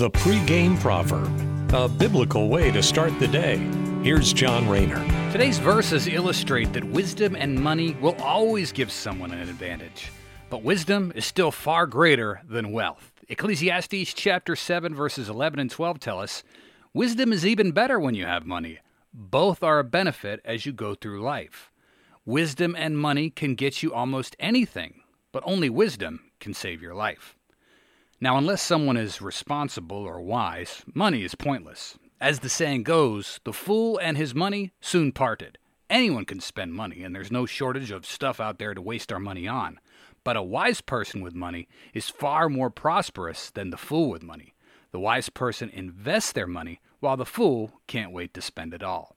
The pregame proverb, a biblical way to start the day. Here's John Rayner. Today's verses illustrate that wisdom and money will always give someone an advantage. But wisdom is still far greater than wealth. Ecclesiastes chapter 7 verses 11 and 12 tell us, "Wisdom is even better when you have money. Both are a benefit as you go through life. Wisdom and money can get you almost anything, but only wisdom can save your life." Now, unless someone is responsible or wise, money is pointless. As the saying goes, the fool and his money soon parted. Anyone can spend money, and there's no shortage of stuff out there to waste our money on. But a wise person with money is far more prosperous than the fool with money. The wise person invests their money, while the fool can't wait to spend it all.